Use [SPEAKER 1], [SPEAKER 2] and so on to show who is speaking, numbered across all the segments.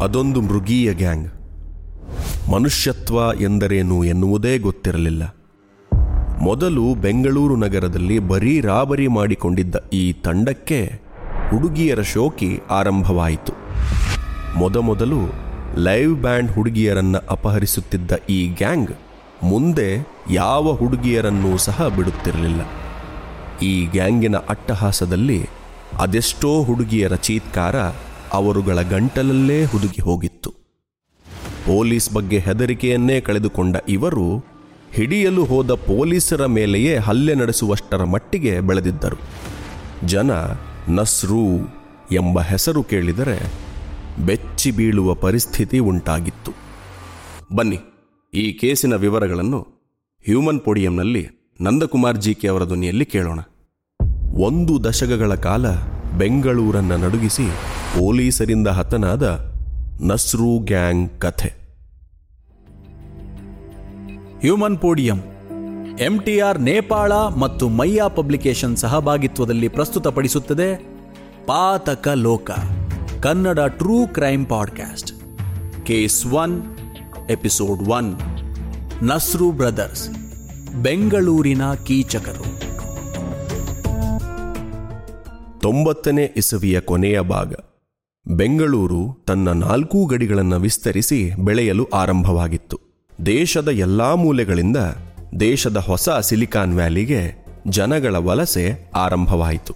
[SPEAKER 1] ಅದೊಂದು ಮೃಗೀಯ ಗ್ಯಾಂಗ್. ಮನುಷ್ಯತ್ವ ಎಂದರೇನು ಎನ್ನುವುದೇ ಗೊತ್ತಿರಲಿಲ್ಲ. ಮೊದಲು ಬೆಂಗಳೂರು ನಗರದಲ್ಲಿ ಬರೀ ರಾಬರಿ ಮಾಡಿಕೊಂಡಿದ್ದ ಈ ತಂಡಕ್ಕೆ ಹುಡುಗಿಯರ ಶೋಕಿ ಆರಂಭವಾಯಿತು. ಮೊದಮೊದಲು ಲೈವ್ ಬ್ಯಾಂಡ್ ಹುಡುಗಿಯರನ್ನು ಅಪಹರಿಸುತ್ತಿದ್ದ ಈ ಗ್ಯಾಂಗ್ ಮುಂದೆ ಯಾವ ಹುಡುಗಿಯರನ್ನೂ ಸಹ ಬಿಡುತ್ತಿರಲಿಲ್ಲ. ಈ ಗ್ಯಾಂಗಿನ ಅಟ್ಟಹಾಸದಲ್ಲಿ ಅದೆಷ್ಟೋ ಹುಡುಗಿಯರ ಚೀತ್ಕಾರ ಅವರುಗಳ ಗಂಟಲಲ್ಲೇ ಹುದುಗಿ ಹೋಗಿತ್ತು. ಪೊಲೀಸ್ ಬಗ್ಗೆ ಹೆದರಿಕೆಯನ್ನೇ ಕಳೆದುಕೊಂಡ ಇವರು ಹಿಡಿಯಲು ಹೋದ ಪೊಲೀಸರ ಮೇಲೆಯೇ ಹಲ್ಲೆ ನಡೆಸುವಷ್ಟರ ಮಟ್ಟಿಗೆ ಬೆಳೆದಿದ್ದರು. ಜನ ನಸ್ರೂ ಎಂಬ ಹೆಸರು ಕೇಳಿದರೆ ಬೆಚ್ಚಿ ಬೀಳುವ ಪರಿಸ್ಥಿತಿ ಉಂಟಾಗಿತ್ತು. ಬನ್ನಿ, ಈ ಕೇಸಿನ ವಿವರಗಳನ್ನು ಹ್ಯೂಮನ್ ಪೋಡಿಯಂನಲ್ಲಿ ನಂದಕುಮಾರ್ ಜಿ ಕೆ ಅವರ ಧ್ವನಿಯಲ್ಲಿ ಕೇಳೋಣ. ಒಂದು ದಶಕಗಳ ಕಾಲ ಬೆಂಗಳೂರನ್ನು ನಡುಗಿಸಿ ಪೊಲೀಸರಿಂದ ಹತನಾದ ನಸ್ರೂ ಗ್ಯಾಂಗ್ ಕಥೆ.
[SPEAKER 2] ಹ್ಯೂಮನ್ ಪೋಡಿಯಂ ಎಂಟಿಆರ್ ನೇಪಾಳ ಮತ್ತು ಮಯ್ಯಾ ಪಬ್ಲಿಕೇಶನ್ ಸಹಭಾಗಿತ್ವದಲ್ಲಿ ಪ್ರಸ್ತುತಪಡಿಸುತ್ತದೆ Pathaka Loka Kannada true crime podcast case one episode one Nasru brothers ಬೆಂಗಳೂರಿನ ಕೀಚಕರು.
[SPEAKER 1] ತೊಂಬತ್ತನೇ ಇಸವಿಯ ಕೊನೆಯ ಭಾಗ. ಬೆಂಗಳೂರು ತನ್ನ ನಾಲ್ಕೂ ಗಡಿಗಳನ್ನು ವಿಸ್ತರಿಸಿ ಬೆಳೆಯಲು ಆರಂಭವಾಗಿತ್ತು. ದೇಶದ ಎಲ್ಲಾ ಮೂಲೆಗಳಿಂದ ದೇಶದ ಹೊಸ ಸಿಲಿಕಾನ್ ವ್ಯಾಲಿಗೆ ಜನಗಳ ವಲಸೆ ಆರಂಭವಾಯಿತು.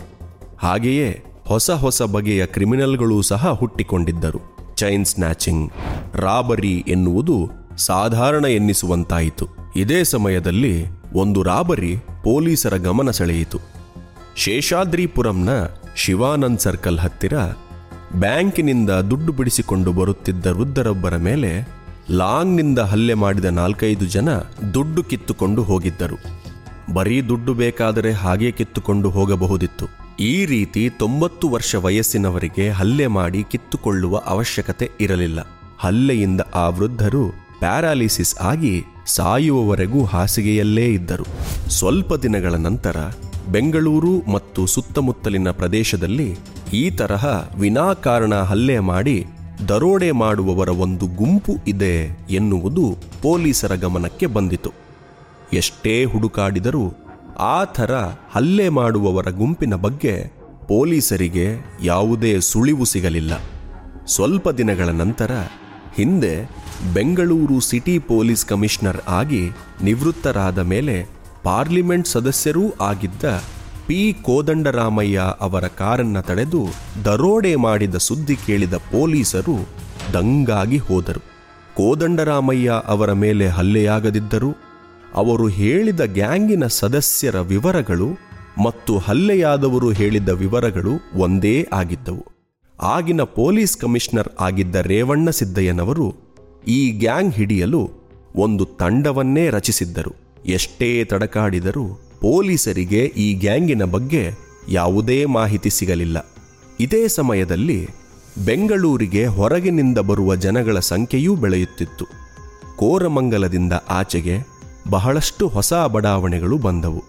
[SPEAKER 1] ಹಾಗೆಯೇ ಹೊಸ ಹೊಸ ಬಗೆಯ ಕ್ರಿಮಿನಲ್ಗಳೂ ಸಹ ಹುಟ್ಟಿಕೊಂಡಿದ್ದರು. ಚೈನ್ ಸ್ನ್ಯಾಚಿಂಗ್, ರಾಬರಿ ಎನ್ನುವುದು ಸಾಧಾರಣ ಎನ್ನಿಸುವಂತಾಯಿತು. ಇದೇ ಸಮಯದಲ್ಲಿ ಒಂದು ರಾಬರಿ ಪೊಲೀಸರ ಗಮನ ಸೆಳೆಯಿತು. ಶೇಷಾದ್ರಿಪುರಂನ ಶಿವಾನಂದ್ ಸರ್ಕಲ್ ಹತ್ತಿರ ಬ್ಯಾಂಕಿನಿಂದ ದುಡ್ಡು ಬಿಡಿಸಿಕೊಂಡು ಬರುತ್ತಿದ್ದ ವೃದ್ಧರೊಬ್ಬರ ಮೇಲೆ ಲಾಂಗ್ನಿಂದ ಹಲ್ಲೆ ಮಾಡಿದ ನಾಲ್ಕೈದು ಜನ ದುಡ್ಡು ಕಿತ್ತುಕೊಂಡು ಹೋಗಿದ್ದರು. ಬರೀ ದುಡ್ಡು ಬೇಕಾದರೆ ಹಾಗೆ ಕಿತ್ತುಕೊಂಡು ಹೋಗಬಹುದಿತ್ತು. ಈ ರೀತಿ ತೊಂಬತ್ತು ವರ್ಷ ವಯಸ್ಸಿನವರಿಗೆ ಹಲ್ಲೆ ಮಾಡಿ ಕಿತ್ತುಕೊಳ್ಳುವ ಅವಶ್ಯಕತೆ ಇರಲಿಲ್ಲ. ಹಲ್ಲೆಯಿಂದ ಆ ವೃದ್ಧರು ಪ್ಯಾರಾಲಿಸಿಸ್ ಆಗಿ ಸಾಯುವವರೆಗೂ ಹಾಸಿಗೆಯಲ್ಲೇ ಇದ್ದರು. ಸ್ವಲ್ಪ ದಿನಗಳ ನಂತರ ಬೆಂಗಳೂರು ಮತ್ತು ಸುತ್ತಮುತ್ತಲಿನ ಪ್ರದೇಶದಲ್ಲಿ ಈ ತರಹ ವಿನಾಕಾರಣ ಹಲ್ಲೆ ಮಾಡಿ ದರೋಡೆ ಮಾಡುವವರ ಒಂದು ಗುಂಪು ಇದೆ ಎನ್ನುವುದು ಪೊಲೀಸರ ಗಮನಕ್ಕೆ ಬಂದಿತು. ಎಷ್ಟೇ ಹುಡುಕಾಡಿದರೂ ಆ ಥರ ಹಲ್ಲೆ ಮಾಡುವವರ ಗುಂಪಿನ ಬಗ್ಗೆ ಪೊಲೀಸರಿಗೆ ಯಾವುದೇ ಸುಳಿವು ಸಿಗಲಿಲ್ಲ. ಸ್ವಲ್ಪ ದಿನಗಳ ನಂತರ ಹಿಂದೆ ಬೆಂಗಳೂರು ಸಿಟಿ ಪೊಲೀಸ್ ಕಮಿಷನರ್ ಆಗಿ ನಿವೃತ್ತರಾದ ಮೇಲೆ ಪಾರ್ಲಿಮೆಂಟ್ ಸದಸ್ಯರೂ ಆಗಿದ್ದ ಪಿ. ಕೋದಂಡರಾಮಯ್ಯ ಅವರ ಕಾರನ್ನ ತಡೆದು ದರೋಡೆ ಮಾಡಿದ ಸುದ್ದಿ ಕೇಳಿದ ಪೊಲೀಸರು ದಂಗಾಗಿ ಹೋದರು. ಕೋದಂಡರಾಮಯ್ಯ ಅವರ ಮೇಲೆ ಹಲ್ಲೆಯಾಗದಿದ್ದರೂ, ಅವರು ಹೇಳಿದ ಗ್ಯಾಂಗಿನ ಸದಸ್ಯರ ವಿವರಗಳು ಮತ್ತು ಹಲ್ಲೆಯಾದವರು ಹೇಳಿದ ವಿವರಗಳು ಒಂದೇ ಆಗಿದ್ದವು. ಆಗಿನ ಪೊಲೀಸ್ ಕಮಿಷನರ್ ಆಗಿದ್ದ ರೇವಣ್ಣ ಸಿದ್ದಯ್ಯನವರು ಈ ಗ್ಯಾಂಗ್ ಹಿಡಿಯಲು ಒಂದು ತಂಡವನ್ನೇ ರಚಿಸಿದ್ದರು. ಎಷ್ಟೇ ತಡಕಾಡಿದರೂ ಪೊಲೀಸರಿಗೆ ಈ ಗ್ಯಾಂಗಿನ ಬಗ್ಗೆ ಯಾವುದೇ ಮಾಹಿತಿ ಸಿಗಲಿಲ್ಲ. ಇದೇ ಸಮಯದಲ್ಲಿ ಬೆಂಗಳೂರಿಗೆ ಹೊರಗಿನಿಂದ ಬರುವ ಜನಗಳ ಸಂಖ್ಯೆಯೂ ಬೆಳೆಯುತ್ತಿತ್ತು. ಕೋರಮಂಗಲದಿಂದ ಆಚೆಗೆ ಬಹಳಷ್ಟು ಹೊಸ ಬಡಾವಣೆಗಳು ಬಂದವು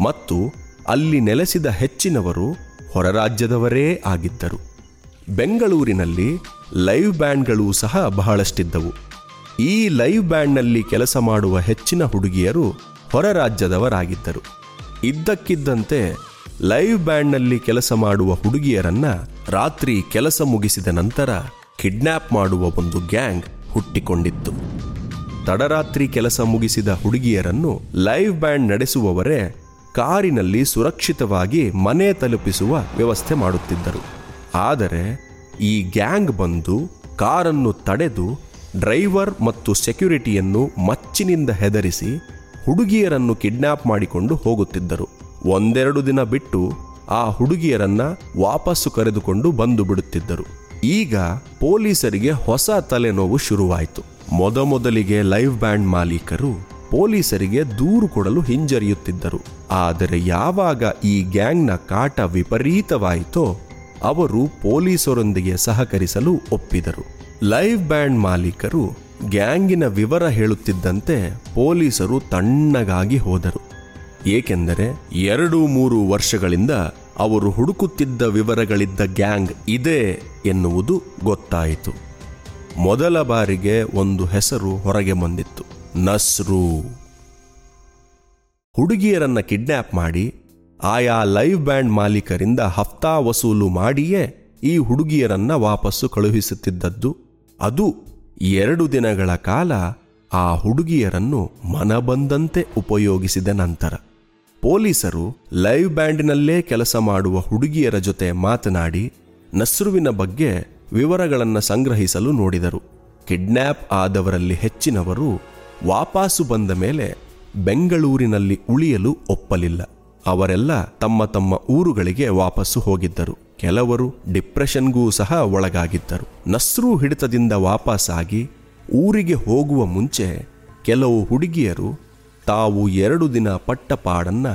[SPEAKER 1] ಮತ್ತು ಅಲ್ಲಿ ನೆಲೆಸಿದ ಹೆಚ್ಚಿನವರು ಹೊರರಾಜ್ಯದವರೇ ಆಗಿದ್ದರು. ಬೆಂಗಳೂರಿನಲ್ಲಿ ಲೈವ್ ಬ್ಯಾಂಡ್ಗಳು ಸಹ ಬಹಳಷ್ಟಿದ್ದವು. ಈ ಲೈವ್ ಬ್ಯಾಂಡ್ನಲ್ಲಿ ಕೆಲಸ ಮಾಡುವ ಹೆಚ್ಚಿನ ಹುಡುಗಿಯರು ಹೊರ ರಾಜ್ಯದವರಾಗಿದ್ದರು ಇದ್ದಕ್ಕಿದ್ದಂತೆ ಲೈವ್ ಬ್ಯಾಂಡ್ನಲ್ಲಿ ಕೆಲಸ ಮಾಡುವ ಹುಡುಗಿಯರನ್ನ ರಾತ್ರಿ ಕೆಲಸ ಮುಗಿಸಿದ ನಂತರ ಕಿಡ್ನ್ಯಾಪ್ ಮಾಡುವ ಒಂದು ಗ್ಯಾಂಗ್ ಹುಟ್ಟಿಕೊಂಡಿತ್ತು. ತಡರಾತ್ರಿ ಕೆಲಸ ಮುಗಿಸಿದ ಹುಡುಗಿಯರನ್ನು ಲೈವ್ ಬ್ಯಾಂಡ್ ನಡೆಸುವವರೇ ಕಾರಿನಲ್ಲಿ ಸುರಕ್ಷಿತವಾಗಿ ಮನೆ ತಲುಪಿಸುವ ವ್ಯವಸ್ಥೆ ಮಾಡುತ್ತಿದ್ದರು. ಆದರೆ ಈ ಗ್ಯಾಂಗ್ ಬಂದು ಕಾರನ್ನು ತಡೆದು ಡ್ರೈವರ್ ಮತ್ತು ಸೆಕ್ಯುರಿಟಿಯನ್ನು ಮಚ್ಚಿನಿಂದ ಹೆದರಿಸಿ ಹುಡುಗಿಯರನ್ನು ಕಿಡ್ನ್ಯಾಪ್ ಮಾಡಿಕೊಂಡು ಹೋಗುತ್ತಿದ್ದರು. ಒಂದೆರಡು ದಿನ ಬಿಟ್ಟು ಆ ಹುಡುಗಿಯರನ್ನ ವಾಪಸ್ಸು ಕರೆದುಕೊಂಡು ಬಂದು ಬಿಡುತ್ತಿದ್ದರು. ಈಗ ಪೊಲೀಸರಿಗೆ ಹೊಸ ತಲೆನೋವು ಶುರುವಾಯಿತು. ಮೊದಮೊದಲಿಗೆ ಲೈವ್ ಬ್ಯಾಂಡ್ ಮಾಲೀಕರು ಪೊಲೀಸರಿಗೆ ದೂರು ಕೊಡಲು ಹಿಂಜರಿಯುತ್ತಿದ್ದರು. ಆದರೆ ಯಾವಾಗ ಈ ಗ್ಯಾಂಗ್ನ ಕಾಟ ವಿಪರೀತವಾಯಿತೋ ಅವರು ಪೊಲೀಸರೊಂದಿಗೆ ಸಹಕರಿಸಲು ಒಪ್ಪಿದರು. ಲೈವ್ ಬ್ಯಾಂಡ್ ಮಾಲೀಕರು ಗ್ಯಾಂಗಿನ ವಿವರ ಹೇಳುತ್ತಿದ್ದಂತೆ ಪೊಲೀಸರು ತಣ್ಣಗಾಗಿ ಹೋದರು. ಏಕೆಂದರೆ ಎರಡು ಮೂರು ವರ್ಷಗಳಿಂದ ಅವರು ಹುಡುಕುತ್ತಿದ್ದ ವಿವರಗಳಿದ್ದ ಗ್ಯಾಂಗ್ ಇದೆ ಎನ್ನುವುದು ಗೊತ್ತಾಯಿತು. ಮೊದಲ ಬಾರಿಗೆ ಒಂದು ಹೆಸರು ಹೊರಗೆ ಬಂದಿತ್ತು. ನಸ್ರು. ಹುಡುಗಿಯರನ್ನ ಕಿಡ್ನ್ಯಾಪ್ ಮಾಡಿ ಆಯಾ ಲೈವ್ ಬ್ಯಾಂಡ್ ಮಾಲೀಕರಿಂದ ಹಫ್ತಾ ವಸೂಲು ಮಾಡಿಯೇ ಈ ಹುಡುಗಿಯರನ್ನ ವಾಪಸ್ಸು ಕಳುಹಿಸುತ್ತಿದ್ದದ್ದು. ಅದು ಎರಡು ದಿನಗಳ ಕಾಲ ಆ ಹುಡುಗಿಯರನ್ನು ಮನಬಂದಂತೆ ಉಪಯೋಗಿಸಿದ ನಂತರ ಪೊಲೀಸರು ಲೈವ್ ಬ್ಯಾಂಡ್ನಲ್ಲೇ ಕೆಲಸ ಮಾಡುವ ಹುಡುಗಿಯರ ಜೊತೆ ಮಾತನಾಡಿ ನಸ್ರುವಿನ ಬಗ್ಗೆ ವಿವರಗಳನ್ನು ಸಂಗ್ರಹಿಸಲು ನೋಡಿದರು. ಕಿಡ್ನ್ಯಾಪ್ ಆದವರಲ್ಲಿ ಹೆಚ್ಚಿನವರು ವಾಪಾಸು ಬಂದ ಮೇಲೆ ಬೆಂಗಳೂರಿನಲ್ಲಿ ಉಳಿಯಲು ಒಪ್ಪಲಿಲ್ಲ. ಅವರೆಲ್ಲ ತಮ್ಮ ತಮ್ಮ ಊರುಗಳಿಗೆ ವಾಪಸ್ಸು ಹೋಗಿದ್ದರು. ಕೆಲವರು ಡಿಪ್ರೆಷನ್ಗೂ ಸಹ ಒಳಗಾಗಿದ್ದರು. ನಸ್ರು ಹಿಡಿತದಿಂದ ವಾಪಸ್ಸಾಗಿ ಊರಿಗೆ ಹೋಗುವ ಮುಂಚೆ ಕೆಲವು ಹುಡುಗಿಯರು ತಾವು ಎರಡು ದಿನ ಪಟ್ಟ ಪಾಡನ್ನ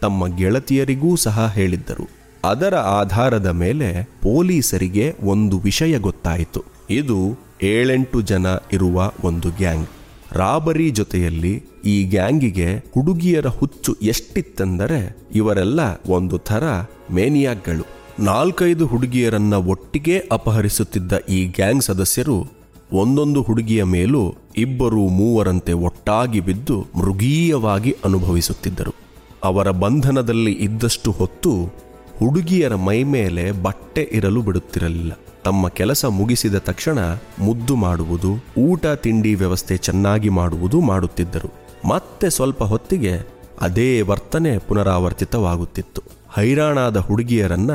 [SPEAKER 1] ತಮ್ಮ ಗೆಳತಿಯರಿಗೂ ಸಹ ಹೇಳಿದ್ದರು. ಅದರ ಆಧಾರದ ಮೇಲೆ ಪೊಲೀಸರಿಗೆ ಒಂದು ವಿಷಯ ಗೊತ್ತಾಯಿತು. ಇದು ಏಳೆಂಟು ಜನ ಇರುವ ಒಂದು ಗ್ಯಾಂಗ್. ರಾಬರಿ ಜೊತೆಯಲ್ಲಿ ಈ ಗ್ಯಾಂಗಿಗೆ ಹುಡುಗಿಯರ ಹುಚ್ಚು ಎಷ್ಟಿತ್ತೆಂದರೆ ಇವರೆಲ್ಲ ಒಂದು ಥರ ಮೇನಿಯಾಕ್ಗಳು. ನಾಲ್ಕೈದು ಹುಡುಗಿಯರನ್ನ ಒಟ್ಟಿಗೆ ಅಪಹರಿಸುತ್ತಿದ್ದ ಈ ಗ್ಯಾಂಗ್ ಸದಸ್ಯರು ಒಂದೊಂದು ಹುಡುಗಿಯ ಮೇಲೂ ಇಬ್ಬರು ಮೂವರಂತೆ ಒಟ್ಟಾಗಿ ಬಿದ್ದು ಮೃಗೀಯವಾಗಿ ಅನುಭವಿಸುತ್ತಿದ್ದರು. ಅವರ ಬಂಧನದಲ್ಲಿ ಇದ್ದಷ್ಟು ಹೊತ್ತು ಹುಡುಗಿಯರ ಮೈಮೇಲೆ ಬಟ್ಟೆ ಇರಲು ಬಿಡುತ್ತಿರಲಿಲ್ಲ. ತಮ್ಮ ಕೆಲಸ ಮುಗಿಸಿದ ತಕ್ಷಣ ಮುದ್ದು ಮಾಡುವುದು, ಊಟ, ತಿಂಡಿ ವ್ಯವಸ್ಥೆ ಚೆನ್ನಾಗಿ ಮಾಡುವುದು ಮಾಡುತ್ತಿದ್ದರು. ಮತ್ತೆ ಸ್ವಲ್ಪ ಹೊತ್ತಿಗೆ ಅದೇ ವರ್ತನೆ ಪುನರಾವರ್ತಿತವಾಗುತ್ತಿತ್ತು. ಹೈರಾಣಾದ ಹುಡುಗಿಯರನ್ನ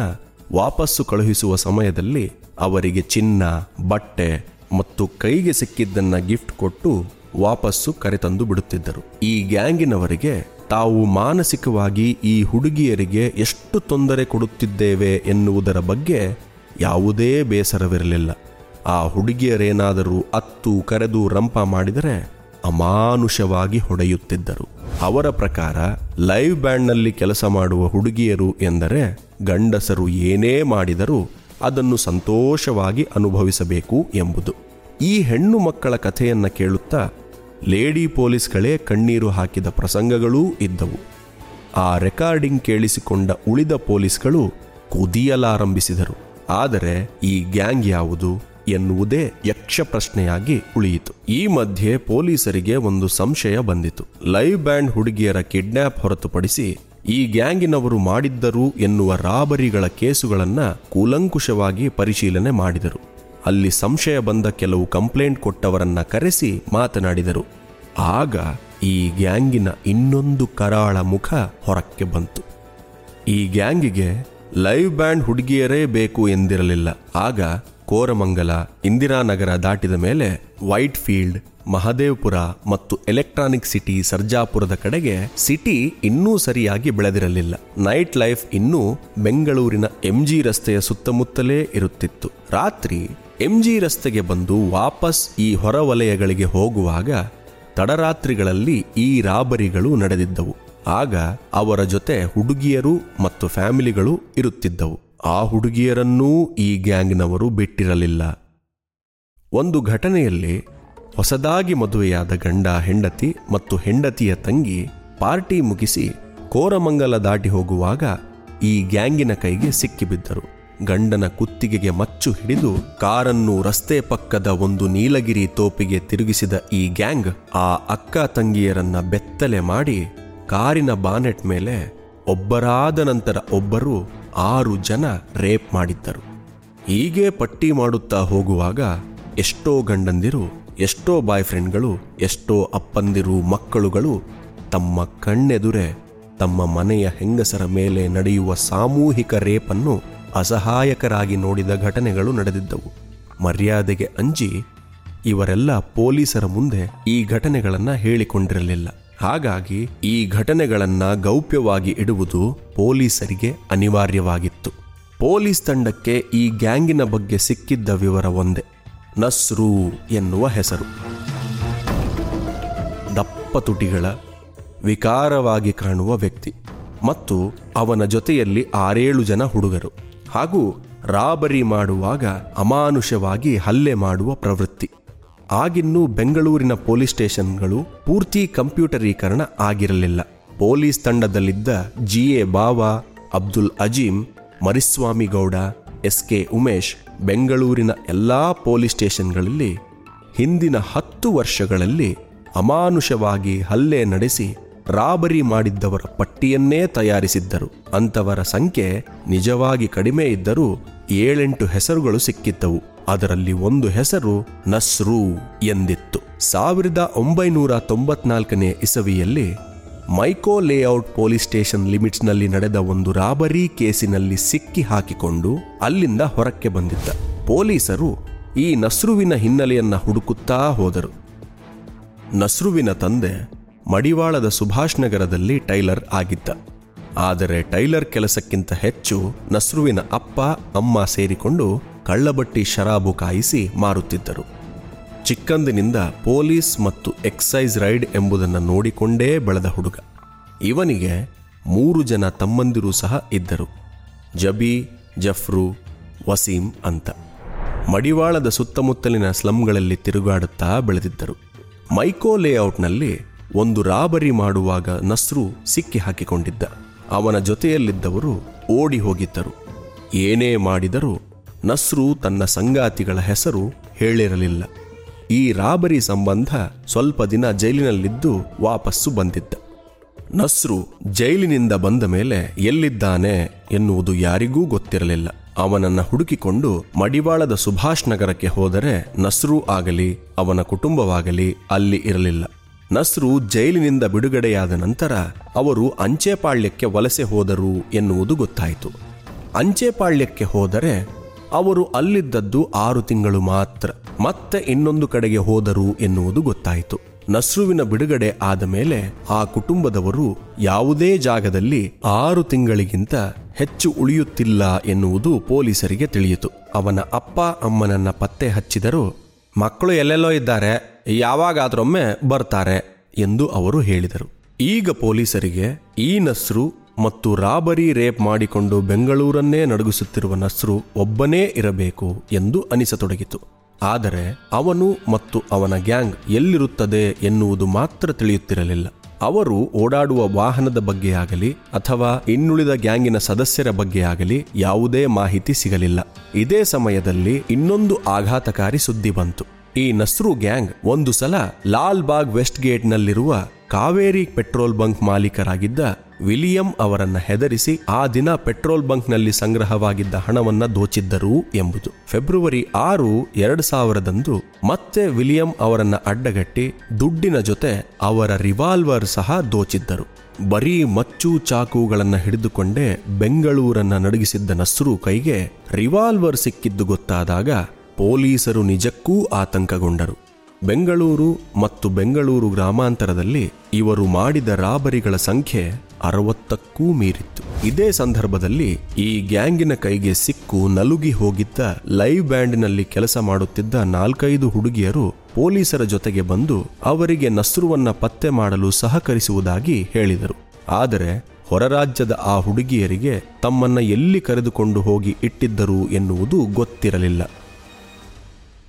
[SPEAKER 1] ವಾಪಸ್ಸು ಕಳುಹಿಸುವ ಸಮಯದಲ್ಲಿ ಅವರಿಗೆ ಚಿನ್ನ, ಬಟ್ಟೆ ಮತ್ತು ಕೈಗೆ ಸಿಕ್ಕಿದ್ದನ್ನ ಗಿಫ್ಟ್ ಕೊಟ್ಟು ವಾಪಸ್ಸು ಕರೆತಂದು ಬಿಡುತ್ತಿದ್ದರು. ಈ ಗ್ಯಾಂಗಿನವರಿಗೆ ತಾವು ಮಾನಸಿಕವಾಗಿ ಈ ಹುಡುಗಿಯರಿಗೆ ಎಷ್ಟು ತೊಂದರೆ ಕೊಡುತ್ತಿದ್ದೇವೆ ಎನ್ನುವುದರ ಬಗ್ಗೆ ಯಾವುದೇ ಬೇಸರವಿರಲಿಲ್ಲ. ಆ ಹುಡುಗಿಯರೇನಾದರೂ ಅತ್ತು ಕರೆದು ರಂಪ ಮಾಡಿದರೆ ಅಮಾನುಷವಾಗಿ ಹೊಡೆಯುತ್ತಿದ್ದರು. ಅವರ ಪ್ರಕಾರ ಲೈವ್ ಬ್ಯಾಂಡ್ನಲ್ಲಿ ಕೆಲಸ ಮಾಡುವ ಹುಡುಗಿಯರು ಎಂದರೆ ಗಂಡಸರು ಏನೇ ಮಾಡಿದರೂ ಅದನ್ನು ಸಂತೋಷವಾಗಿ ಅನುಭವಿಸಬೇಕು ಎಂಬುದು. ಈ ಹೆಣ್ಣು ಮಕ್ಕಳ ಕಥೆಯನ್ನು ಕೇಳುತ್ತಾ ಲೇಡಿ ಪೊಲೀಸ್ಗಳೇ ಕಣ್ಣೀರು ಹಾಕಿದ ಪ್ರಸಂಗಗಳೂ ಇದ್ದವು. ಆ ರೆಕಾರ್ಡಿಂಗ್ ಕೇಳಿಸಿಕೊಂಡ ಉಳಿದ ಪೊಲೀಸ್ಗಳು ಕುದಿಯಲಾರಂಭಿಸಿದರು. ಆದರೆ ಈ ಗ್ಯಾಂಗ್ ಯಾವುದು ಎನ್ನುವುದೇ ಯಕ್ಷ ಪ್ರಶ್ನೆಯಾಗಿ ಉಳಿಯಿತು. ಈ ಮಧ್ಯೆ ಪೊಲೀಸರಿಗೆ ಒಂದು ಸಂಶಯ ಬಂದಿತು. ಲೈವ್ ಬ್ಯಾಂಡ್ ಹುಡುಗಿಯರ ಕಿಡ್ನ್ಯಾಪ್ ಹೊರತುಪಡಿಸಿ ಈ ಗ್ಯಾಂಗಿನವರು ಮಾಡಿದ್ದರು ಎನ್ನುವ ರಾಬರಿಗಳ ಕೇಸುಗಳನ್ನು ಕೂಲಂಕುಷವಾಗಿ ಪರಿಶೀಲನೆ ಮಾಡಿದರು. ಅಲ್ಲಿ ಸಂಶಯ ಬಂದ ಕೆಲವು ಕಂಪ್ಲೇಂಟ್ ಕೊಟ್ಟವರನ್ನ ಕರೆಸಿ ಮಾತನಾಡಿದರು. ಆಗ ಈ ಗ್ಯಾಂಗಿನ ಇನ್ನೊಂದು ಕರಾಳ ಮುಖ ಹೊರಕ್ಕೆ ಬಂತು. ಈ ಗ್ಯಾಂಗಿಗೆ ಲೈವ್ ಬ್ಯಾಂಡ್ ಹುಡುಗಿಯರೇ ಬೇಕು ಎಂದಿರಲಿಲ್ಲ. ಆಗ ಕೋರಮಂಗಲ, ಇಂದಿರಾನಗರ ದಾಟಿದ ಮೇಲೆ ವೈಟ್ ಫೀಲ್ಡ್ ಮಹದೇವ್ಪುರ ಮತ್ತು ಎಲೆಕ್ಟ್ರಾನಿಕ್ ಸಿಟಿ ಸರ್ಜಾಪುರದ ಕಡೆಗೆ ಸಿಟಿ ಇನ್ನೂ ಸರಿಯಾಗಿ ಬೆಳೆದಿರಲಿಲ್ಲ. ನೈಟ್ ಲೈಫ್ ಇನ್ನೂ ಬೆಂಗಳೂರಿನ ಎಂಜಿ ರಸ್ತೆಯ ಸುತ್ತಮುತ್ತಲೇ ಇರುತ್ತಿತ್ತು. ರಾತ್ರಿ ಎಂಜಿ ರಸ್ತೆಗೆ ಬಂದು ವಾಪಸ್ ಈ ಹೊರವಲಯಗಳಿಗೆ ಹೋಗುವಾಗ ತಡರಾತ್ರಿಗಳಲ್ಲಿ ಈ ರಾಬರಿಗಳು ನಡೆದಿದ್ದವು. ಆಗ ಅವರ ಜೊತೆ ಹುಡುಗಿಯರು ಮತ್ತು ಫ್ಯಾಮಿಲಿಗಳು ಇರುತ್ತಿದ್ದವು. ಆ ಹುಡುಗಿಯರನ್ನೂ ಈ ಗ್ಯಾಂಗ್ನವರು ಬಿಟ್ಟಿರಲಿಲ್ಲ. ಒಂದು ಘಟನೆಯಲ್ಲಿ ಹೊಸದಾಗಿ ಮದುವೆಯಾದ ಗಂಡ, ಹೆಂಡತಿ ಮತ್ತು ಹೆಂಡತಿಯ ತಂಗಿ ಪಾರ್ಟಿ ಮುಗಿಸಿ ಕೋರಮಂಗಲ ದಾಟಿ ಹೋಗುವಾಗ ಈ ಗ್ಯಾಂಗಿನ ಕೈಗೆ ಸಿಕ್ಕಿಬಿದ್ದರು. ಗಂಡನ ಕುತ್ತಿಗೆಗೆ ಮಚ್ಚು ಹಿಡಿದು ಕಾರನ್ನು ರಸ್ತೆ ಪಕ್ಕದ ಒಂದು ನೀಲಗಿರಿ ತೋಪಿಗೆ ತಿರುಗಿಸಿದ ಈ ಗ್ಯಾಂಗ್ ಆ ಅಕ್ಕ ತಂಗಿಯರನ್ನ ಬೆತ್ತಲೆ ಮಾಡಿ ಕಾರಿನ ಬಾನೆಟ್ ಮೇಲೆ ಒಬ್ಬರಾದ ನಂತರ ಒಬ್ಬರು ಆರು ಜನ ರೇಪ್ ಮಾಡಿದ್ದರು. ಹೀಗೆ ಪಟ್ಟಿ ಮಾಡುತ್ತಾ ಹೋಗುವಾಗ ಎಷ್ಟೋ ಗಂಡಂದಿರು, ಎಷ್ಟೋ ಬಾಯ್ ಫ್ರೆಂಡ್ಗಳು ಎಷ್ಟೋ ಅಪ್ಪಂದಿರು, ಮಕ್ಕಳುಗಳು ತಮ್ಮ ಕಣ್ಣೆದುರೆ ತಮ್ಮ ಮನೆಯ ಹೆಂಗಸರ ಮೇಲೆ ನಡೆಯುವ ಸಾಮೂಹಿಕ ರೇಪನ್ನು ಅಸಹಾಯಕರಾಗಿ ನೋಡಿದ ಘಟನೆಗಳು ನಡೆದಿದ್ದವು. ಮರ್ಯಾದೆಗೆ ಅಂಜಿ ಇವರೆಲ್ಲ ಪೊಲೀಸರ ಮುಂದೆ ಈ ಘಟನೆಗಳನ್ನು ಹೇಳಿಕೊಂಡಿರಲಿಲ್ಲ. ಹಾಗಾಗಿ ಈ ಘಟನೆಗಳನ್ನ ಗೌಪ್ಯವಾಗಿ ಇಡುವುದು ಪೊಲೀಸರಿಗೆ ಅನಿವಾರ್ಯವಾಗಿತ್ತು. ಪೊಲೀಸ್ ತಂಡಕ್ಕೆ ಈ ಗ್ಯಾಂಗಿನ ಬಗ್ಗೆ ಸಿಕ್ಕಿದ್ದ ವಿವರ ಒಂದೇ ನಸ್ರೂ ಎನ್ನುವ ಹೆಸರು. ದಪ್ಪ ತುಟಿಗಳ ವಿಕಾರವಾಗಿ ಕಾಣುವ ವ್ಯಕ್ತಿ ಮತ್ತು ಅವನ ಜೊತೆಯಲ್ಲಿ ಆರೇಳು ಜನ ಹುಡುಗರು ಹಾಗೂ ರಾಬರಿ ಮಾಡುವಾಗ ಅಮಾನುಷವಾಗಿ ಹಲ್ಲೆ ಮಾಡುವ ಪ್ರವೃತ್ತಿ. ಆಗಿನ್ನೂ ಬೆಂಗಳೂರಿನ ಪೊಲೀಸ್ ಸ್ಟೇಷನ್ಗಳು ಪೂರ್ತಿ ಕಂಪ್ಯೂಟರೀಕರಣ ಆಗಿರಲಿಲ್ಲ. Police ತಂಡದಲ್ಲಿದ್ದ G A Bawa, Abdul Azeem Mariswamy Gowda S K Umesh ಬೆಂಗಳೂರಿನ ಎಲ್ಲಾ ಪೊಲೀಸ್ ಸ್ಟೇಷನ್ಗಳಲ್ಲಿ ಹಿಂದಿನ ಹತ್ತು ವರ್ಷಗಳಲ್ಲಿ ಅಮಾನುಷವಾಗಿ ಹಲ್ಲೆ ನಡೆಸಿ ರಾಬರಿ ಮಾಡಿದ್ದವರ ಪಟ್ಟಿಯನ್ನೇ ತಯಾರಿಸಿದ್ದರು. ಅಂತವರ ಸಂಖ್ಯೆ ನಿಜವಾಗಿ ಕಡಿಮೆ ಇದ್ದರೂ ಏಳೆಂಟು ಹೆಸರುಗಳು ಸಿಕ್ಕಿದ್ದವು. ಅದರಲ್ಲಿ ಒಂದು ಹೆಸರು ನಸ್ರೂ ಎಂದಿತ್ತು. ಸಾವಿರದ ಒಂಬೈನೂರ ತೊಂಬತ್ನಾಲ್ಕನೇ ಇಸವಿಯಲ್ಲಿ ಮೈಕೋ ಲೇಔಟ್ ಪೊಲೀಸ್ ಸ್ಟೇಷನ್ ಲಿಮಿಟ್ಸ್ನಲ್ಲಿ ನಡೆದ ಒಂದು ರಾಬರಿ ಕೇಸಿನಲ್ಲಿ ಸಿಕ್ಕಿ ಹಾಕಿಕೊಂಡು ಅಲ್ಲಿಂದ ಹೊರಕ್ಕೆ ಬಂದಿದ್ದ. ಪೊಲೀಸರು ಈ ನಸ್ರುವಿನ ಹಿನ್ನೆಲೆಯನ್ನ ಹುಡುಕುತ್ತಾ ಹೋದರು. ನಸ್ರುವಿನ ತಂದೆ ಮಡಿವಾಳದ ಸುಭಾಷ್ ನಗರದಲ್ಲಿ ಟೈಲರ್ ಆಗಿದ್ದ. ಆದರೆ ಟೈಲರ್ ಕೆಲಸಕ್ಕಿಂತ ಹೆಚ್ಚು ನಸ್ರುವಿನ ಅಪ್ಪ, ಅಮ್ಮ ಸೇರಿಕೊಂಡು ಕಳ್ಳಬಟ್ಟಿ ಶರಾಬು ಕಾಯಿಸಿ ಮಾರುತ್ತಿದ್ದರು. ಚಿಕ್ಕಂದಿನಿಂದ ಪೊಲೀಸ್ ಮತ್ತು ಎಕ್ಸೈಸ್ ರೈಡ್ ಎಂಬುದನ್ನು ನೋಡಿಕೊಂಡೇ ಬೆಳೆದ ಹುಡುಗ. ಇವನಿಗೆ ಮೂರು ಜನ ತಮ್ಮಂದಿರು ಸಹ ಇದ್ದರು. ಜಬಿ, ಜಫ್ರು, ವಸೀಂ ಅಂತ. ಮಡಿವಾಳದ ಸುತ್ತಮುತ್ತಲಿನ ಸ್ಲಂಗಳಲ್ಲಿ ತಿರುಗಾಡುತ್ತಾ ಬೆಳೆದಿದ್ದರು. ಮೈಕೋ ಲೇಔಟ್ನಲ್ಲಿ ಒಂದು ರಾಬರಿ ಮಾಡುವಾಗ ನಸ್ರು ಸಿಕ್ಕಿ ಹಾಕಿಕೊಂಡಿದ್ದ. ಅವನ ಜೊತೆಯಲ್ಲಿದ್ದವರು ಓಡಿ ಹೋಗಿದ್ದರು. ಏನೇ ಮಾಡಿದರೂ ನಸ್ರು ತನ್ನ ಸಂಗಾತಿಗಳ ಹೆಸರು ಹೇಳಿರಲಿಲ್ಲ. ಈ ರಾಬರಿ ಸಂಬಂಧ ಸ್ವಲ್ಪ ದಿನ ಜೈಲಿನಲ್ಲಿದ್ದು ವಾಪಸ್ಸು ಬಂದಿದ್ದ ನಸ್ರು ಜೈಲಿನಿಂದ ಬಂದ ಮೇಲೆ ಎಲ್ಲಿದ್ದಾನೆ ಎನ್ನುವುದು ಯಾರಿಗೂ ಗೊತ್ತಿರಲಿಲ್ಲ. ಅವನನ್ನ ಹುಡುಕಿಕೊಂಡು ಮಡಿವಾಳದ ಸುಭಾಷ್ ನಗರಕ್ಕೆ ಹೋದರೆ ನಸ್ರು ಆಗಲಿ, ಅವನ ಕುಟುಂಬವಾಗಲಿ ಅಲ್ಲಿ ಇರಲಿಲ್ಲ. ನಸ್ರು ಜೈಲಿನಿಂದ ಬಿಡುಗಡೆಯಾದ ನಂತರ ಅವರು ಅಂಚೆಪಾಳ್ಯಕ್ಕೆ ವಲಸೆ ಹೋದರು ಎನ್ನುವುದು ಗೊತ್ತಾಯಿತು. ಅಂಚೆಪಾಳ್ಯಕ್ಕೆ ಹೋದರೆ ಅವರು ಅಲ್ಲಿದ್ದದ್ದು ಆರು ತಿಂಗಳು ಮಾತ್ರ. ಮತ್ತೆ ಇನ್ನೊಂದು ಕಡೆಗೆ ಹೋದರು ಎನ್ನುವುದು ಗೊತ್ತಾಯಿತು. ನಸ್ರುವಿನ ಬಿಡುಗಡೆ ಆದ ಮೇಲೆ ಆ ಕುಟುಂಬದವರು ಯಾವುದೇ ಜಾಗದಲ್ಲಿ ಆರು ತಿಂಗಳಿಗಿಂತ ಹೆಚ್ಚು ಉಳಿಯುತ್ತಿಲ್ಲ ಎನ್ನುವುದು ಪೊಲೀಸರಿಗೆ ತಿಳಿಯಿತು. ಅವನ ಅಪ್ಪ ಅಮ್ಮನನ್ನ ಪತ್ತೆ ಹಚ್ಚಿದರು, ಮಕ್ಕಳು ಎಲ್ಲೆಲ್ಲೋ ಇದ್ದಾರೆ, ಯಾವಾಗಾದ್ರೊಮ್ಮೆ ಬರ್ತಾರೆ ಎಂದು ಅವರು ಹೇಳಿದರು. ಈಗ ಪೊಲೀಸರಿಗೆ ಈ ನಸ್ರು ಮತ್ತು ರಾಬರಿ ರೇಪ್ ಮಾಡಿಕೊಂಡು ಬೆಂಗಳೂರನ್ನೇ ನಡುಗಿಸುತ್ತಿರುವ ನಸ್ರು ಒಬ್ಬನೇ ಇರಬೇಕು ಎಂದು ಅನಿಸತೊಡಗಿತು. ಆದರೆ ಅವನು ಮತ್ತು ಅವನ ಗ್ಯಾಂಗ್ ಎಲ್ಲಿರುತ್ತದೆ ಎನ್ನುವುದು ಮಾತ್ರ ತಿಳಿಯುತ್ತಿರಲಿಲ್ಲ. ಅವರು ಓಡಾಡುವ ವಾಹನದ ಬಗ್ಗೆಯಾಗಲಿ ಅಥವಾ ಇನ್ನುಳಿದ ಗ್ಯಾಂಗಿನ ಸದಸ್ಯರ ಬಗ್ಗೆಯಾಗಲಿ ಯಾವುದೇ ಮಾಹಿತಿ ಸಿಗಲಿಲ್ಲ. ಇದೇ ಸಮಯದಲ್ಲಿ ಇನ್ನೊಂದು ಆಘಾತಕಾರಿ ಸುದ್ದಿ ಬಂತು. ಈ ನಸ್ರು ಗ್ಯಾಂಗ್ ಒಂದು ಸಲ ಲಾಲ್ ಬಾಗ್ ವೆಸ್ಟ್ ಗೇಟ್ನಲ್ಲಿರುವ ಕಾವೇರಿ ಪೆಟ್ರೋಲ್ ಬಂಕ್ ಮಾಲೀಕರಾಗಿದ್ದ ವಿಲಿಯಂ ಅವರನ್ನು ಹೆದರಿಸಿ ಆ ದಿನ ಪೆಟ್ರೋಲ್ ಬಂಕ್ನಲ್ಲಿ ಸಂಗ್ರಹವಾಗಿದ್ದ ಹಣವನ್ನು ದೋಚಿದ್ದರು ಎಂಬುದು. ಫೆಬ್ರವರಿ ಆರು, ಎರಡು ಸಾವಿರದಂದು ಮತ್ತೆ ವಿಲಿಯಂ ಅವರನ್ನ ಅಡ್ಡಗಟ್ಟಿ ದುಡ್ಡಿನ ಜೊತೆ ಅವರ ರಿವಾಲ್ವರ್ ಸಹ ದೋಚಿದ್ದರು. ಬರೀ ಮಚ್ಚು ಚಾಕುಗಳನ್ನು ಹಿಡಿದುಕೊಂಡೇ ಬೆಂಗಳೂರನ್ನ ನಡುಗಿಸಿದ್ದ ನಸ್ರು ಕೈಗೆ ರಿವಾಲ್ವರ್ ಸಿಕ್ಕಿದ್ದು ಗೊತ್ತಾದಾಗ ಪೊಲೀಸರು ನಿಜಕ್ಕೂ ಆತಂಕಗೊಂಡರು. ಬೆಂಗಳೂರು ಮತ್ತು ಬೆಂಗಳೂರು ಗ್ರಾಮಾಂತರದಲ್ಲಿ ಇವರು ಮಾಡಿದ ರಾಬರಿಗಳ ಸಂಖ್ಯೆ ಅರವತ್ತಕ್ಕೂ ಮೀರಿತ್ತು. ಇದೇ ಸಂದರ್ಭದಲ್ಲಿ ಈ ಗ್ಯಾಂಗಿನ ಕೈಗೆ ಸಿಕ್ಕು ನಲುಗಿ ಹೋಗಿದ್ದ ಲೈವ್ ಬ್ಯಾಂಡ್ನಲ್ಲಿ ಕೆಲಸ ಮಾಡುತ್ತಿದ್ದ ನಾಲ್ಕೈದು ಹುಡುಗಿಯರು ಪೊಲೀಸರ ಜೊತೆಗೆ ಬಂದು ಅವರಿಗೆ ನಸ್ರುವನ್ನ ಪತ್ತೆ ಮಾಡಲು ಸಹಕರಿಸುವುದಾಗಿ ಹೇಳಿದರು. ಆದರೆ ಹೊರರಾಜ್ಯದ ಆ ಹುಡುಗಿಯರಿಗೆ ತಮ್ಮನ್ನ ಎಲ್ಲಿ ಕರೆದುಕೊಂಡು ಹೋಗಿ ಇಟ್ಟಿದ್ದರು ಎನ್ನುವುದು ಗೊತ್ತಿರಲಿಲ್ಲ.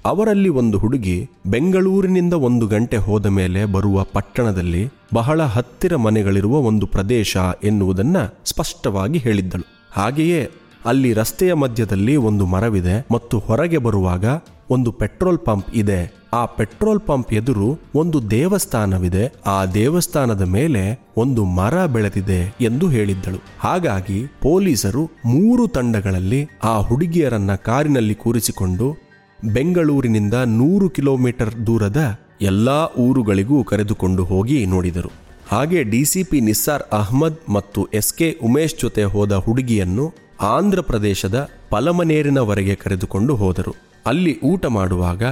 [SPEAKER 1] ಅವರಲ್ಲಿ ಒಂದು ಹುಡುಗಿ ಬೆಂಗಳೂರಿನಿಂದ ಒಂದು ಗಂಟೆ ಹೋದ ಮೇಲೆ ಬರುವ ಪಟ್ಟಣದಲ್ಲಿ ಬಹಳ ಹತ್ತಿರ ಮನೆಗಳಿರುವ ಒಂದು ಪ್ರದೇಶ ಎನ್ನುವುದನ್ನು ಸ್ಪಷ್ಟವಾಗಿ ಹೇಳಿದ್ದಳು. ಹಾಗೆಯೇ ಅಲ್ಲಿ ರಸ್ತೆಯ ಮಧ್ಯದಲ್ಲಿ ಒಂದು ಮರವಿದೆ ಮತ್ತು ಹೊರಗೆ ಬರುವಾಗ ಒಂದು ಪೆಟ್ರೋಲ್ ಪಂಪ್ ಇದೆ. ಆ ಪೆಟ್ರೋಲ್ ಪಂಪ್ ಎದುರು ಒಂದು ದೇವಸ್ಥಾನವಿದೆ. ಆ ದೇವಸ್ಥಾನದ ಮೇಲೆ ಒಂದು ಮರ ಬೆಳೆದಿದೆ ಎಂದು ಹೇಳಿದ್ದಳು. ಹಾಗಾಗಿ ಪೊಲೀಸರು ಮೂರು ತಂಡಗಳಲ್ಲಿ ಆ ಹುಡುಗಿಯರನ್ನ ಕಾರಿನಲ್ಲಿ ಕೂರಿಸಿಕೊಂಡು ಬೆಂಗಳೂರಿನಿಂದ ನೂರು ಕಿಲೋಮೀಟರ್ ದೂರದ ಎಲ್ಲಾ ಊರುಗಳಿಗೂ ಕರೆದುಕೊಂಡು ಹೋಗಿ ನೋಡಿದರು. ಹಾಗೆ ಡಿಸಿಪಿ ನಿಸ್ಸಾರ್ ಅಹ್ಮದ್ ಮತ್ತು ಎಸ್ ಕೆ ಉಮೇಶ್ ಜೊತೆ ಹೋದ ಹುಡುಗಿಯನ್ನು ಆಂಧ್ರ ಪ್ರದೇಶದ ಪಲಮನೇರಿನವರೆಗೆ ಕರೆದುಕೊಂಡು ಹೋದರು. ಅಲ್ಲಿ ಊಟ ಮಾಡುವಾಗ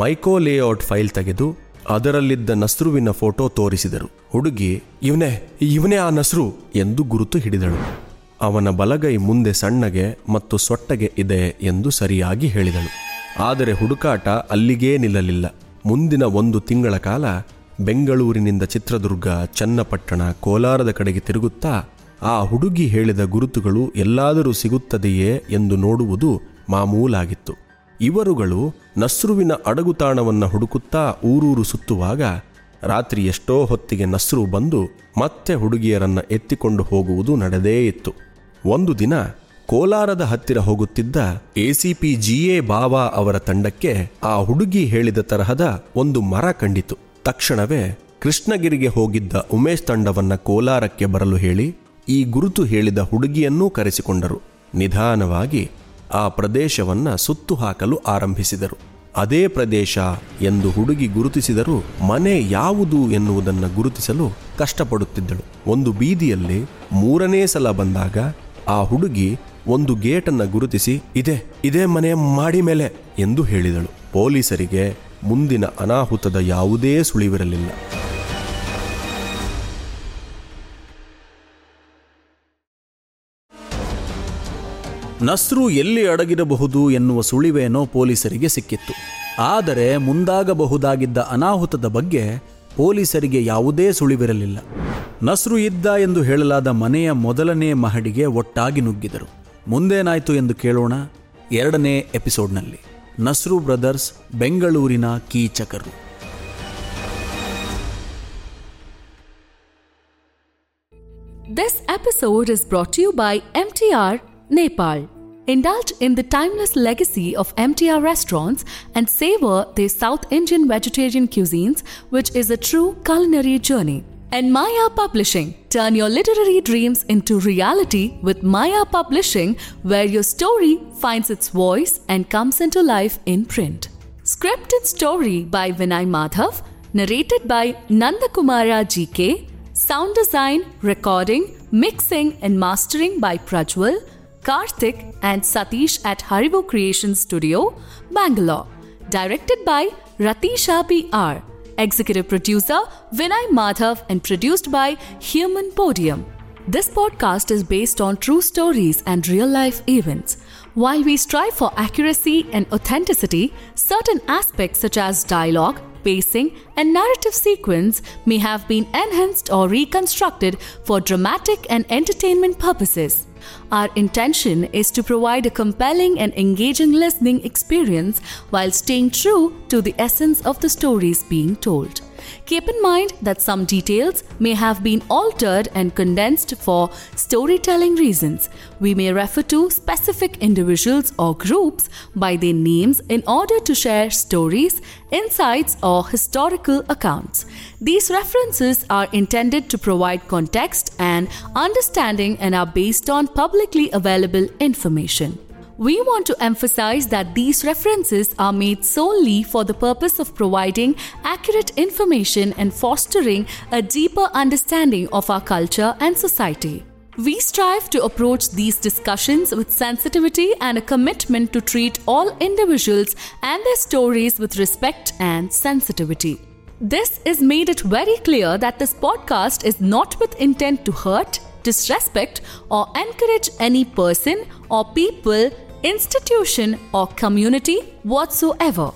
[SPEAKER 1] ಮೈಕೋ ಲೇಔಟ್ ಫೈಲ್ ತೆಗೆದು ಅದರಲ್ಲಿದ್ದ ನಸ್ರುವಿನ ಫೋಟೋ ತೋರಿಸಿದರು. ಹುಡುಗಿ, ಇವನೇ ಇವನೇ ಆ ನಸ್ರು ಎಂದು ಗುರುತು ಹಿಡಿದಳು. ಅವನ ಬಲಗೈ ಮುಂದೆ ಸಣ್ಣಗೆ ಮತ್ತು ಸೊಟ್ಟಗೆ ಇದೆ ಎಂದು ಸರಿಯಾಗಿ ಹೇಳಿದಳು. ಆದರೆ ಹುಡುಕಾಟ ಅಲ್ಲಿಗೇ ನಿಲ್ಲಲಿಲ್ಲ. ಮುಂದಿನ ಒಂದು ತಿಂಗಳ ಕಾಲ ಬೆಂಗಳೂರಿನಿಂದ ಚಿತ್ರದುರ್ಗ, ಚನ್ನಪಟ್ಟಣ, ಕೋಲಾರದ ಕಡೆಗೆ ತಿರುಗುತ್ತಾ ಆ ಹುಡುಗಿ ಹೇಳಿದ ಗುರುತುಗಳು ಎಲ್ಲಾದರೂ ಸಿಗುತ್ತದೆಯೇ ಎಂದು ನೋಡುವುದು ಮಾಮೂಲಾಗಿತ್ತು. ಇವರುಗಳು ನಸ್ರುವಿನ ಅಡಗುತಾಣವನ್ನು ಹುಡುಕುತ್ತಾ ಊರೂರು ಸುತ್ತುವಾಗ ರಾತ್ರಿ ಎಷ್ಟೋ ಹೊತ್ತಿಗೆ ನಸ್ರು ಬಂದು ಮತ್ತೆ ಹುಡುಗಿಯರನ್ನ ಎತ್ತಿಕೊಂಡು ಹೋಗುವುದು ನಡೆದೇ ಇತ್ತು. ಒಂದು ದಿನ ಕೋಲಾರದ ಹತ್ತಿರ ಹೋಗುತ್ತಿದ್ದ ಎಸಿಪಿ ಜಿಎ ಬಾವಾ ಅವರ ತಂಡಕ್ಕೆ ಆ ಹುಡುಗಿ ಹೇಳಿದ ತರಹದ ಒಂದು ಮರ ಕಂಡಿತು. ತಕ್ಷಣವೇ ಕೃಷ್ಣಗಿರಿಗೆ ಹೋಗಿದ್ದ ಉಮೇಶ್ ತಂಡವನ್ನ ಕೋಲಾರಕ್ಕೆ ಬರಲು ಹೇಳಿ ಈ ಗುರುತು ಹೇಳಿದ ಹುಡುಗಿಯನ್ನೂ ಕರೆಸಿಕೊಂಡರು. ನಿಧಾನವಾಗಿ ಆ ಪ್ರದೇಶವನ್ನ ಸುತ್ತು ಹಾಕಲು ಆರಂಭಿಸಿದರು. ಅದೇ ಪ್ರದೇಶ ಎಂದು ಹುಡುಗಿ ಗುರುತಿಸಿದರೂ ಮನೆ ಯಾವುದು ಎನ್ನುವುದನ್ನು ಗುರುತಿಸಲು ಕಷ್ಟಪಡುತ್ತಿದ್ದಳು. ಒಂದು ಬೀದಿಯಲ್ಲಿ ಮೂರನೇ ಸಲ ಬಂದಾಗ ಆ ಹುಡುಗಿ ಒಂದು ಗೇಟನ್ನ ಗುರುತಿಸಿ, ಇದೆ, ಇದೇ ಮನೆ ಮಾಡಿ ಮೇಲೆ, ಎಂದು ಹೇಳಿದಳು. ಪೊಲೀಸರಿಗೆ ಮುಂದಿನ ಅನಾಹುತದ ಯಾವುದೇ ಸುಳಿವಿರಲಿಲ್ಲ.
[SPEAKER 2] ನಸ್ರು ಎಲ್ಲಿ ಅಡಗಿರಬಹುದು ಎನ್ನುವ ಸುಳಿವೇನೋ ಪೊಲೀಸರಿಗೆ ಸಿಕ್ಕಿತ್ತು. ಆದರೆ ಮುಂದಾಗಬಹುದಾಗಿದ್ದ ಅನಾಹುತದ ಬಗ್ಗೆ ಪೊಲೀಸರಿಗೆ ಯಾವುದೇ ಸುಳಿವಿರಲಿಲ್ಲ. ನಸ್ರು ಇದ್ದ ಎಂದು ಹೇಳಲಾದ ಮನೆಯ ಮೊದಲನೇ ಮಹಡಿಗೆ ಒಟ್ಟಾಗಿ ನುಗ್ಗಿದರು. ಮುಂದೇನಾಯ್ತು ಎಂದು ಕೇಳೋಣ ಎರಡನೇ ಎಪಿಸೋಡ್ನಲ್ಲಿ ನಸ್ರು ಬ್ರದರ್ಸ್ ಬೆಂಗಳೂರಿನ ಕೀಚಕರು
[SPEAKER 3] This episode is brought to you by MTR Nepal. Indulge in the timeless legacy of MTR restaurants and savor their South Indian vegetarian cuisines, which is a true culinary journey. And Maya Publishing. Turn your literary dreams into reality with Maya Publishing, where your story finds its voice and comes into life in print. Script and story by Vinay Madhav, narrated by Nandakumara GK, sound design, recording, mixing, and mastering by Prajwal, Karthik, and Satish at Haribo Creation Studio, Bangalore. Directed by Ratisha PR. Executive producer Vinay Madhav and produced by Human Podium. This podcast is based on true stories and real life events. While we strive for accuracy and authenticity, certain aspects such as dialogue, pacing, and narrative sequence may have been enhanced or reconstructed for dramatic and entertainment purposes. Our intention is to provide a compelling and engaging listening experience while staying true to the essence of the stories being told. Keep in mind that some details may have been altered and condensed for storytelling reasons. We may refer to specific individuals or groups by their names in order to share stories, insights, or historical accounts. These references are intended to provide context and understanding and are based on publicly available information. We want to emphasize that these references are made solely for the purpose of providing accurate information and fostering a deeper understanding of our culture and society. We strive to approach these discussions with sensitivity and a commitment to treat all individuals and their stories with respect and sensitivity. This is made it very clear that this podcast is not with intent to hurt, disrespect, or encourage any person or people, institution, or community whatsoever.